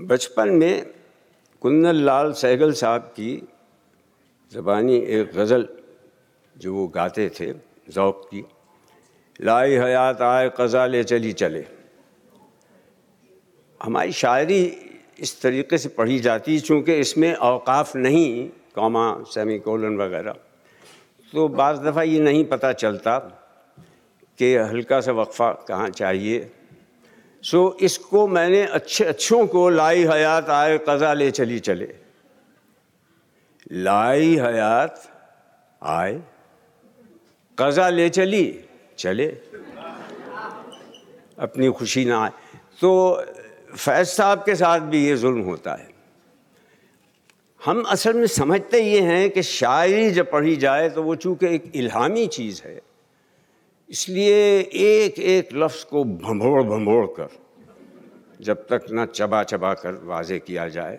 बचपन में कुंदन लाल सहगल साहब की ज़बानी एक गज़ल जो वो गाते थे, ज़ौक़ की, लाई हयात आए कज़ा ले चली चले। हमारी शायरी इस तरीके से पढ़ी जाती चूँकि इसमें अवकाफ़ नहीं, कॉमा सेमी कोलन वगैरह। तो बज़ दफ़ा ये नहीं पता चलता कि हल्का सा वक्फ़ा कहाँ चाहिए। सो इसको मैंने अच्छे, अच्छों को लाई हयात आए कज़ा ले चली चले। लाई हयात आए, कज़ा ले चली चले। अपनी खुशी ना आए। तो फैज साहब के साथ भी ये जुल्म होता है। हम असल में समझते ये हैं कि शायरी जब पढ़ी जाए तो वो चूँकि एक इल्हामी चीज़ है। इसलिए एक एक लफ्ज़ को भंभोड़ भंभोड़ कर, जब तक न चबा चबा कर वाजे किया जाए,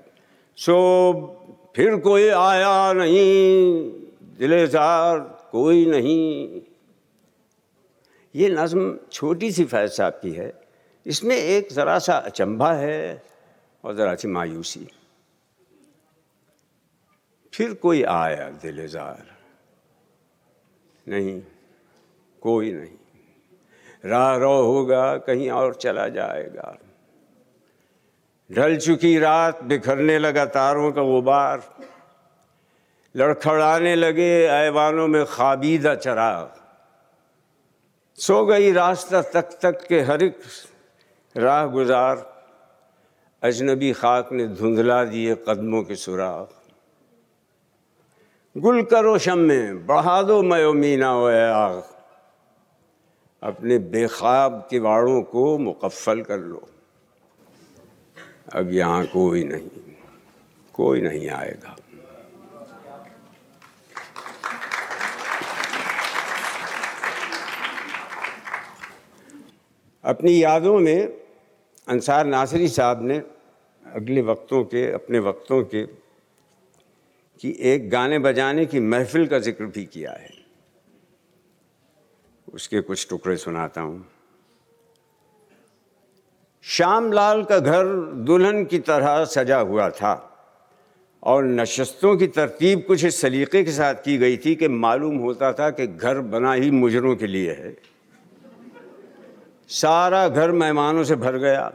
सो फिर कोई आया नहीं, दिलेजार कोई नहीं। ये नज़म छोटी सी फैज साहब की है, इसमें एक ज़रा सा अचंभा है और ज़रा सी मायूसी। फिर कोई आया, दिलेजार, नहीं। कोई नहीं। राह रो होगा, कहीं और चला जाएगा। ढल चुकी रात बिखरने लगा तारों का गुबार लड़खड़ाने लगे ऐवानों में खाबीदा चराग। सो गई रास्ता तक तक के हर एक राह गुजार अजनबी खाक ने धुंधला दिए कदमों के सुराग। गुल करो शम में, बढ़ा दो मयो मीना आग। अपने बेखाब किवाड़ों को मुकफ़ल कर लो। अब यहाँ कोई नहीं कोई नहीं आएगा। अपनी यादों में अंसार नासरी साहब ने अगले वक्तों के, अपने वक्तों के कि एक गाने बजाने की महफिल का ज़िक्र भी किया है। उसके कुछ टुकड़े सुनाता हूँ। श्याम लाल का घर दुल्हन की तरह सजा हुआ था और नशस्तों की तरतीब कुछ इस सलीके के साथ की गई थी कि मालूम होता था कि घर बना ही मुजरों के लिए है। सारा घर मेहमानों से भर गया।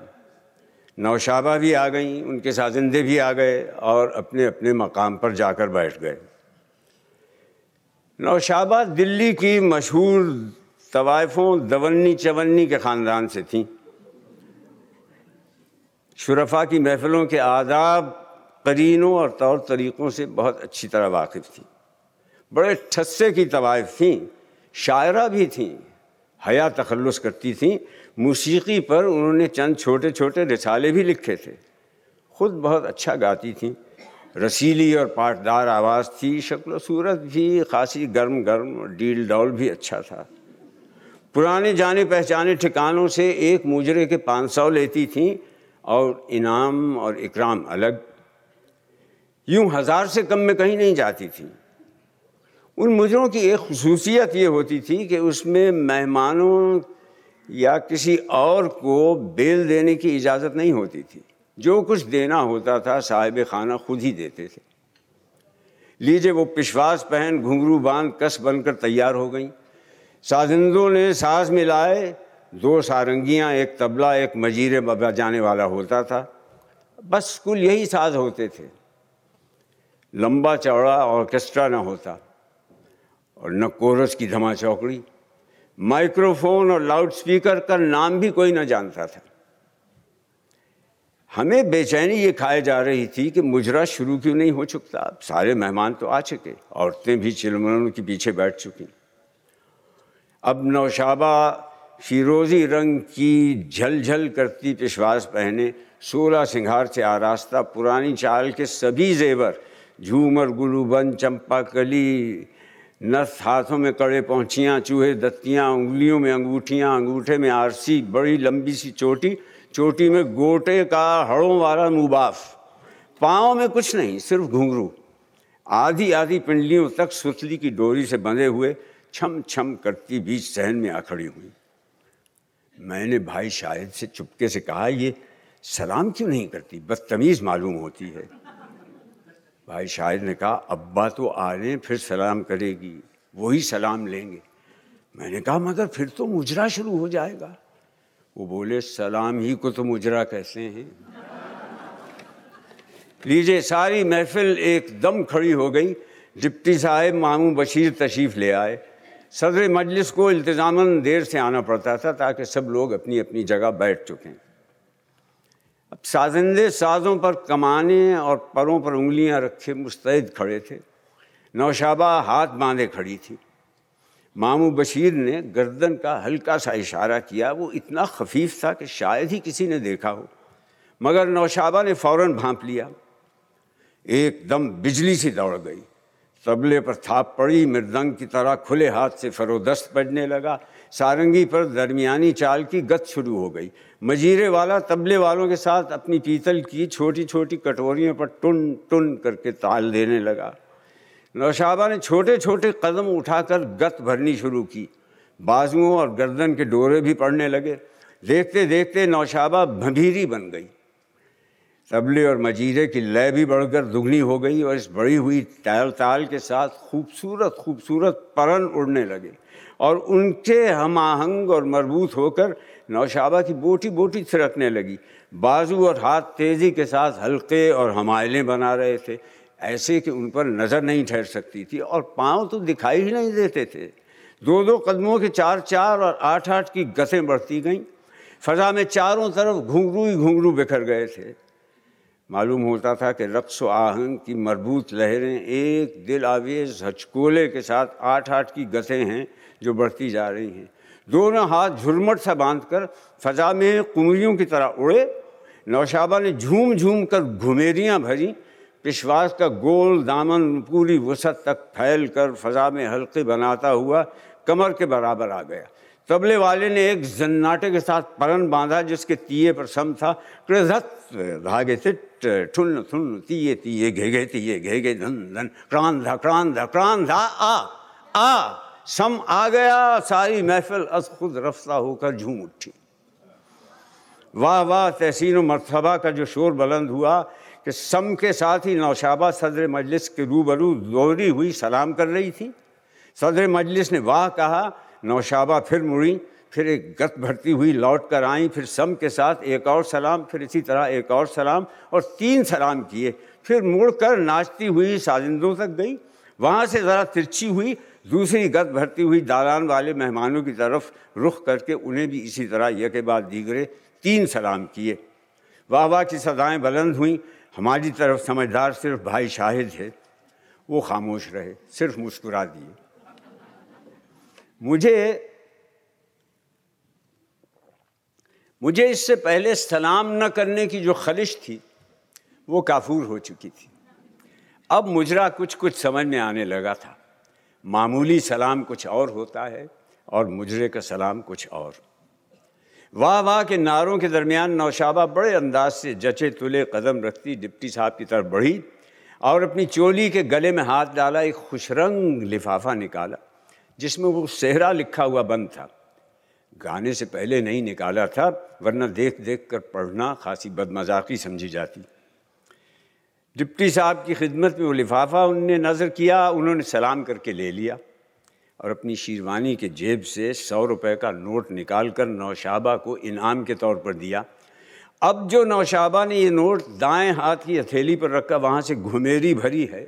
नौशाबा भी आ गई, उनके साजिंदे भी आ गए और अपने अपने मकाम पर जाकर बैठ गए। नौशाबा दिल्ली की मशहूर तवाइफ़ों दवन्नी चवन्नी के ख़ानदान से थीं। शुरफा की महफ़िलों के आदाब करीनों और तौर तरीक़ों से बहुत अच्छी तरह वाकिफ़ थी। बड़े ठस्से की तवाइफ थीं, शायरा भी थीं, हया तखलुस करती थीं। मौसीकी पर उन्होंने चंद छोटे छोटे रिसाले भी लिखे थे। ख़ुद बहुत अच्छा गाती थीं। रसीली और पाटदार आवाज़ थी शक्ल सूरत भी, खासी गर्म गर्म डील डौल भी अच्छा था। पुराने जाने पहचाने ठिकानों से एक मुजरे के पाँच सौ लेती थीं और इनाम और इकराम अलग। यूँ हज़ार से कम में कहीं नहीं जाती थी। उन मुजरों की एक खसूसियत ये होती थी कि उसमें मेहमानों या किसी और को बेल देने की इजाज़त नहीं होती थी। जो कुछ देना होता था साहिब खाना खुद ही देते थे। लीजिए वो पिशवास पहन, घुंघरू बाँध, कस बनकर तैयार हो गई। साजिंदों ने साज मिलाए, दो सारंगियाँ, एक तबला, एक मजीरे बजाने वाला होता था। बस कुल यही साज होते थे। लंबा चौड़ा ऑर्केस्ट्रा न होता और न कोरस की धमा चौकड़ी। माइक्रोफोन और लाउड स्पीकर का नाम भी कोई ना जानता था। हमें बेचैनी ये खाए जा रही थी कि मुजरा शुरू क्यों नहीं हो चुकता? सारे मेहमान तो आ चुके, औरतें भी चिलमनों के पीछे बैठ चुकी। अब नौशाबा फिरोज़ी रंग की झलझल करती पिशवास पहने, सोलह सिंगार से आरास्ता, पुरानी चाल के सभी जेवर, झूमर, गुलूबन चंपा कली नस हाथों में कड़े पहुँचियाँ चूहे, दत्तियाँ, उंगलियों में अंगूठियाँ, अंगूठे में आरसी, बड़ी लंबी सी चोटी चोटी में गोटे का हड़ों वाला मुबाफ। पाँव में कुछ नहीं, सिर्फ़ घुंघरू। आधी आधी पिंडलियों तक सुतली की डोरी से बंधे हुए छम छम करती बीच सहन में आ खड़ी हुई। मैंने भाई शायद से चुपके से कहा, ये सलाम क्यों नहीं करती? बदतमीज़ मालूम होती है। भाई शाहिद ने कहा, अब्बा तो आ रहे हैं, फिर सलाम करेगी, वही सलाम लेंगे। मैंने कहा, मगर फिर तो मुजरा शुरू हो जाएगा। वो बोले, सलाम ही को तो मुजरा कहते हैं। लीजिए, सारी महफिल एकदम खड़ी हो गई। डिप्टी साहब मामू बशीर तशरीफ़ ले आए। सदर मजलिस को इल्तज़ामन देर से आना पड़ता था ताकि सब लोग अपनी अपनी जगह बैठ चुकें। अब साजिंदे साज़ों पर कमाने और परों पर उंगलियाँ रखे मुस्तैद खड़े थे। नौशाबा हाथ बांधे खड़ी थी। मामू बशीर ने गर्दन का हल्का सा इशारा किया। वो इतना खफीफ था कि शायद ही किसी ने देखा हो। मगर नौशाबा ने फ़ौर भांप लिया। एकदम बिजली सी दौड़ गई। तबले पर थाप पड़ी, मृदंग की तरह खुले हाथ से फरोदस्त पड़ने लगा। सारंगी पर दरमियानी चाल की गत शुरू हो गई। मजीरे वाला तबले वालों के साथ अपनी पीतल की छोटी छोटी कटोरियों पर टुन टुन करके ताल देने लगा। नौशाबा ने छोटे छोटे कदम उठाकर गत भरनी शुरू की। बाजुओं और गर्दन के डोरे भी पड़ने लगे। देखते देखते नौशाबा भंभीरी बन गई। तबले और मजीरे की लय भी बढ़कर दुगनी हो गई और इस बड़ी हुई ताल ताल के साथ खूबसूरत खूबसूरत परन उड़ने लगे और उनके हम आहंग और मरबूत होकर नौशाबा की बोटी बोटी थिरकने लगी। बाजू और हाथ तेज़ी के साथ हल्के और हमायलें बना रहे थे, ऐसे कि उन पर नज़र नहीं ठहर सकती थी और पाँव तो दिखाई ही नहीं देते थे। दो दो कदमों के चार चार और आठ आठ की गसें बढ़ती गईं। फ़ज़ा में चारों तरफ़ घुंघरू ही घुंघरू बिखर गए थे। मालूम होता था कि रक्स आहंग की मरबूत लहरें एक दिल आवेज हचकोले के साथ आठ आठ की गतें हैं जो बढ़ती जा रही हैं। दोनों हाथ झुरमट सा बांधकर फजा में कुमरियों की तरह उड़े। नौशाबा ने झूम झूम कर घुमेरियाँ भरी। पिशवास का गोल दामन पूरी वसत तक फैल कर फजा में हल्के बनाता हुआ कमर के बराबर आ गया। तबले वाले ने एक जन्नाटे के साथ परन बांधा जिसके तीये पर सम था धागे से ठुन थुन तीये तीये, घे घे तीये, घे घे धन धन क्रांध क्रांध क्रांध आ आ, सम आ गया, सारी महफिल अस खुद रफ्ता होकर झूम उठी। वाह वाह, तहसीन मरतबा का जो शोर बुलंद हुआ कि सम के साथ ही नौशाबा सदर मजलिस के रूबरू दोहरी हुई सलाम कर रही थी। सदर मजलिस ने वाह कहा नौशाबा फिर मुड़ी, फिर एक गत भरती हुई, लौट कर आई, फिर सम के साथ एक और सलाम, फिर इसी तरह एक और सलाम और तीन सलाम किए। फिर मुड़कर नाचती हुई साजिंदों तक गई। वहाँ से ज़रा तिरछी हुई, दूसरी गत भरती हुई दालान वाले मेहमानों की तरफ़ रुख करके उन्हें भी इसी तरह यह के बाद दीगरे तीन सलाम किए। वाह वाह की सदाएँ बुलंद हुई। हमारी तरफ़ समझदार सिर्फ़ भाई शाहिद है। वो खामोश रहे, सिर्फ़ मुस्कुरा दिए। मुझे मुझे इससे पहले सलाम न करने की जो खलिश थी, वो काफूर हो चुकी थी। अब मुजरा कुछ कुछ समझ में आने लगा था। मामूली सलाम कुछ और होता है और मुजरे का सलाम कुछ और। वाह वाह के नारों के दरमियान नौशाबा बड़े अंदाज से जचे तुले कदम रखती डिप्टी साहब की तरफ़ बढ़ी और अपनी चोली के गले में हाथ डाला, एक खुशरंग लिफाफा निकाला। जिसमें वो सेहरा लिखा हुआ बंद था। गाने से पहले नहीं निकाला था, वरना देख देख कर पढ़ना खासी बदमजाकी समझी जाती। डिप्टी साहब की खिदमत में वो लिफाफा उनने नज़र किया, उन्होंने सलाम करके ले लिया और अपनी शेरवानी के जेब से सौ रुपए का नोट निकाल कर नौशाबा को इनाम के तौर पर दिया। अब जो नौशाबा ने ये नोट दाएँ हाथ की हथेली पर रखा, वहाँ से घुमेरी भरी है।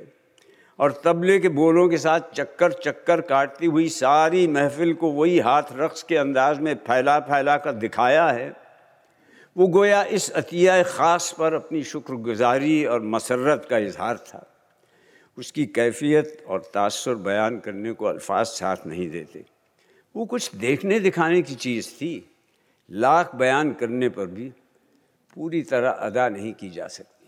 और तबले के बोलों के साथ चक्कर चक्कर काटती हुई सारी महफिल को वही हाथ रक्स के अंदाज में फैला फैला कर दिखाया है। वो गोया इस अतिया ख़ास पर अपनी शुक्रगुजारी और मसरत का इजहार था। उसकी कैफियत और तासर बयान करने को अल्फाज साथ नहीं देते। वो कुछ देखने दिखाने की चीज़ थी। लाख बयान करने पर भी पूरी तरह अदा नहीं की जा सकती।